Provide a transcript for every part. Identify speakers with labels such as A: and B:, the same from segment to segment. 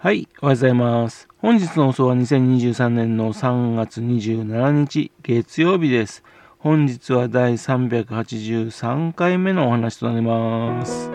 A: はい、おはようございます。本日の放送は2023年の3月27日月曜日です。本日は第383回目のお話となります。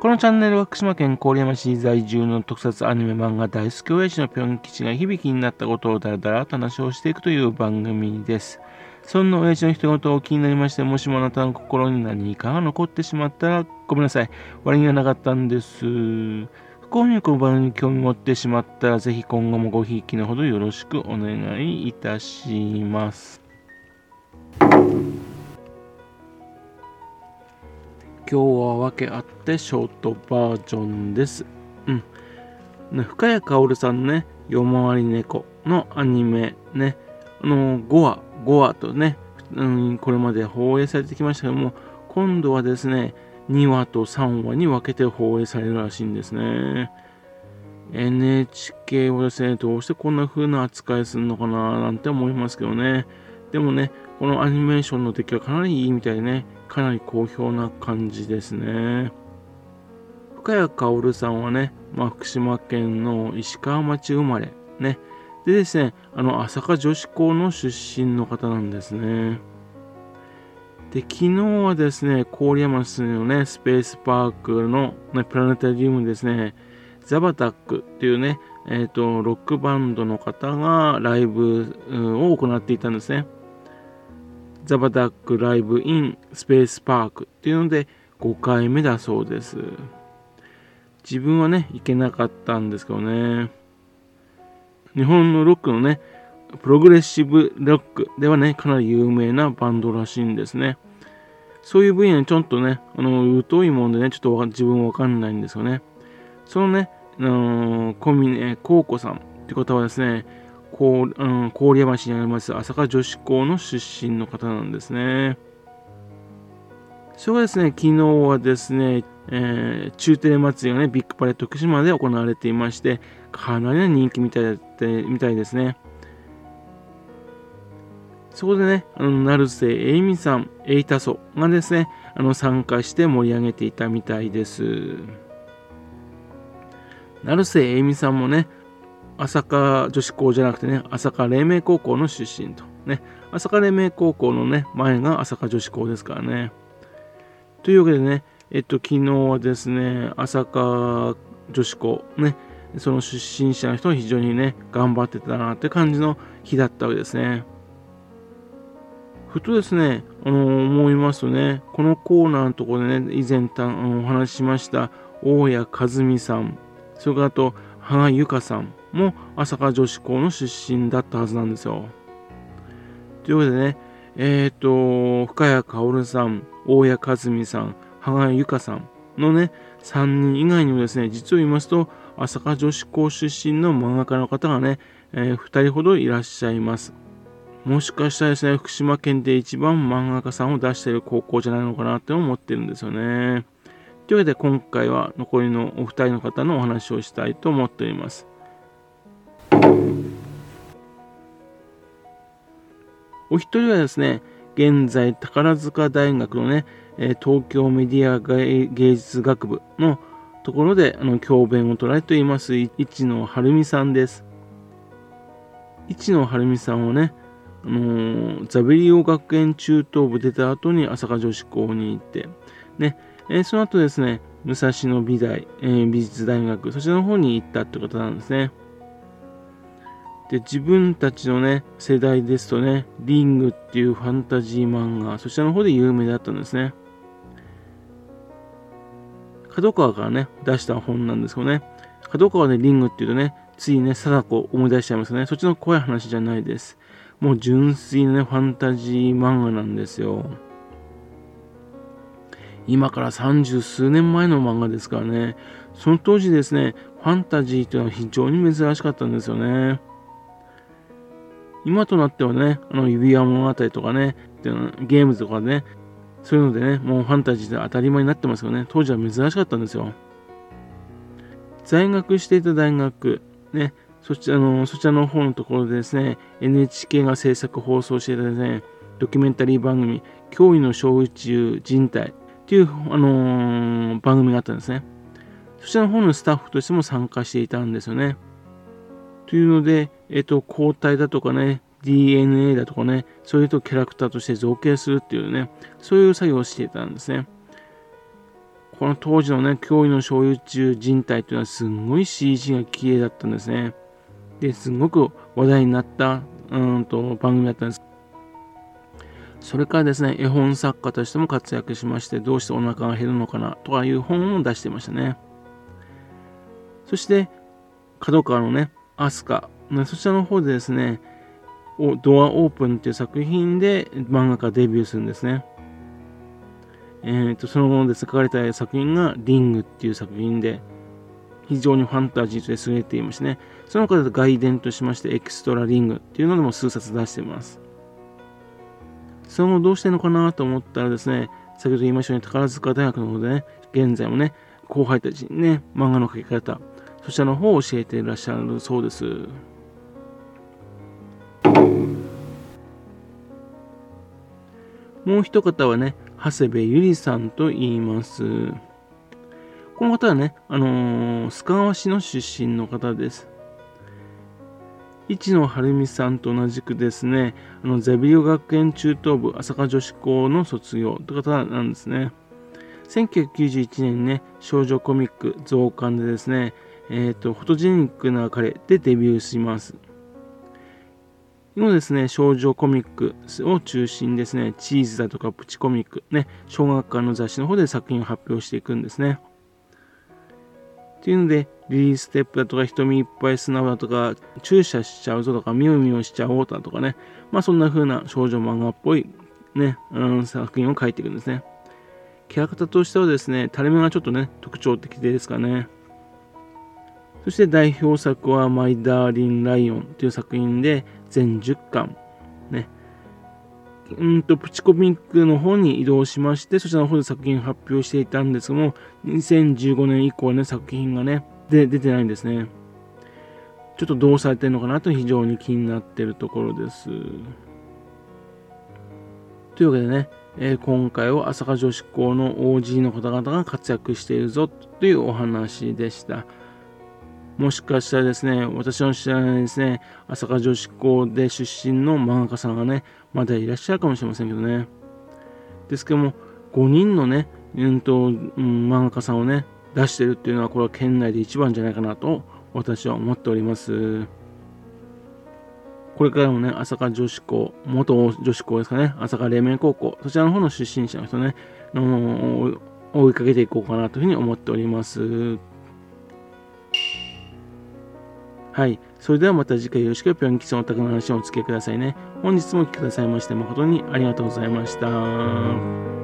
A: このチャンネルは福島県郡山市在住の特撮アニメ漫画大好き親父のぴょん吉が響きになったことをだらだらと話をしていくという番組です。そんな親父の一言を気になりまして、もしもあなたの心に何かが残ってしまったら、ごめんなさい。割にはなかったんです。不幸にこの場に興味持ってしまったら、ぜひ今後もごひいきのほどよろしくお願いいたします。今日は訳あってショートバージョンです。うん。ね、深谷薫さんね、夜回り猫のアニメね、あの5話5話とね、うん、これまで放映されてきましたけども、今度はですね、2話と3話に分けて放映されるらしいんですね。NHK はですね、どうしてこんな風な扱いするのかななんて思いますけどね。でもね、このアニメーションの出来はかなりいいみたいでね、かなり好評な感じですね。深谷薫さんはね、まあ、福島県の石川町生まれ、ね、でですね、あの、朝霞女子校の出身の方なんですね。で、昨日はですね、郡山市のね、スペースパークの、ね、プラネタリウムですね、ザバタックっていうね、えっ、ー、と、ロックバンドの方がライブを行っていたんですね。ザバタックライブインスペースパークっていうので5回目だそうです。自分はね、行けなかったんですけどね。日本のロックのね、プログレッシブロックではね、かなり有名なバンドらしいんですね。そういう分野にちょっとね、あの、疎いもんでね、ちょっと自分わかんないんですよね。そのね、あのコミネ、コウコさんって方はですね、こう、うん、郡山市にあります朝霞女子校の出身の方なんですね。それはですね、昨日はですね、えー、中テレ祭りがね、ビッグパレット徳島で行われていまして、かなりの人気みたいみたいですね。そこでね、あの成瀬栄美さん、エイタソがですね、あの参加して盛り上げていたみたいです。成瀬栄美さんもね、朝霞女子校じゃなくてね、朝霞黎明高校の出身と。ね、朝霞黎明高校のね、前が朝霞女子校ですからね。というわけでね、えっと、昨日はですね、朝霞女子校、ね、その出身者の人が非常にね、頑張ってたなって感じの日だったわけですね。ふとですね、あの思いますとね、このコーナーのところでね、以前たお話ししました大谷和美さん、それからあと、羽賀由香さんも朝霞女子校の出身だったはずなんですよ。というわけでね、えっ、ー、と、深谷薫さん、大谷和美さん、羽賀由香さんのね、3人以外にもですね、実を言いますと、朝霞女子校出身の漫画家の方がね、えー、2人ほどいらっしゃいます。もしかしたらですね、福島県で一番漫画家さんを出している高校じゃないのかなって思ってるんですよね。というわけで今回は残りのお二人の方のお話をしたいと思っております。お一人はですね、現在宝塚大学のね、東京メディア芸術学部のところであの教鞭を取られています市野晴美さんです。市野晴美さんはね、あの、ザベリオ学園中等部出た後に朝霞女子校に行って、ね、えー、その後ですね、武蔵野美大、えー、美術大学、そちらの方に行ったって方なんですね。で、自分たちのね、世代ですとね、リングっていうファンタジー漫画、そちらの方で有名だったんですね。角川からね、出した本なんですけどね、角川でリングっていうとね、ついね、貞子を思い出しちゃいますね。そっちの怖い話じゃないです。もう純粋なね、ファンタジー漫画なんですよ。今から三十数年前の漫画ですからね、その当時ですね、ファンタジーというのは非常に珍しかったんですよね。今となってはね、あの指輪物語とかね、ゲームとかね、そういうのでね、もうファンタジーで当たり前になってますよね。当時は珍しかったんですよ。在学していた大学、ね、そちらのそちらの方のところでですね、NHK が制作放送していたですね、ドキュメンタリー番組、驚異の小宇宙人体っていう、あのー、番組があったんですね。そちらの方のスタッフとしても参加していたんですよね。というので、えっと、抗体だとかね、DNA だとかね、そういうとキャラクターとして造形するっていうね、そういう作業をしていたんですね。この当時のね、驚異の小宇宙人体というのはすんごい CG が綺麗だったんですね。で、すごく話題になったうんと番組だったんです。それからですね、絵本作家としても活躍しまして、どうしてお腹が減るのかなとかいう本を出していましたね。そして、角川のね、アスカ、そちらの方でですね、ドアオープンっていう作品で漫画家デビューするんですね。えーと、その後です書かれた作品がリングっていう作品で、非常にファンタジーと優れていますね。その他で外伝としましてエクストラリングっていうのでも数冊出しています。その後どうしてるのかなと思ったらですね、先ほど言いましたように宝塚大学の方でね、現在もね、後輩たちにね、漫画の描き方、そちらの方を教えていらっしゃるそうです。もう一方はね、長谷部ゆりさんと言います。この方はね、あのー、須賀川市の出身の方です。市野晴美さんと同じくですね、あのゼビリオ学園中等部朝霞女子校の卒業という方なんですね。1991年にね、少女コミック増刊でですね、えっ、ー、と、フォトジェニックな彼でデビューします。のですね、少女コミックを中心にですね、チーズだとかプチコミック、ね、小学館の雑誌の方で作品を発表していくんですね。っていうので、リリーステップだとか、瞳いっぱい素直だとか、注射しちゃうぞとか、ミュウミュウしちゃおうだとかね、まあそんな風な少女漫画っぽいね、うん、作品を描いていくんですね。キャラクターとしてはですね、垂れ目がちょっとね、特徴的ですかね。そして代表作はマイ・ダーリン・ライオンという作品で全10巻。ね。うんと、プチコミックの方に移動しまして、そちらの方で作品発表していたんですけども、2015年以降ね、作品がね、で出てないんですね。ちょっとどうされてるのかなと非常に気になってるところです。というわけでね、えー、今回は朝霞女子校の OG の方々が活躍しているぞというお話でした。もしかしたらですね、私の知らないですね、朝霞女子校で出身の漫画家さんがね、まだいらっしゃるかもしれませんけどね。ですけども、5人のね、うんと、うん、漫画家さんをね、出してるっていうのは、これは県内で一番じゃないかなと、私は思っております。これからもね、朝霞女子校、元女子校ですかね、朝霞黎明高校、そちらの方の出身者の人ね、の追いかけていこうかなというふうに思っております。はい。それではまた次回よろしくぴょん吉のお宅の話をお付けくださいね。本日もお聴きくださいまして誠にありがとうございました。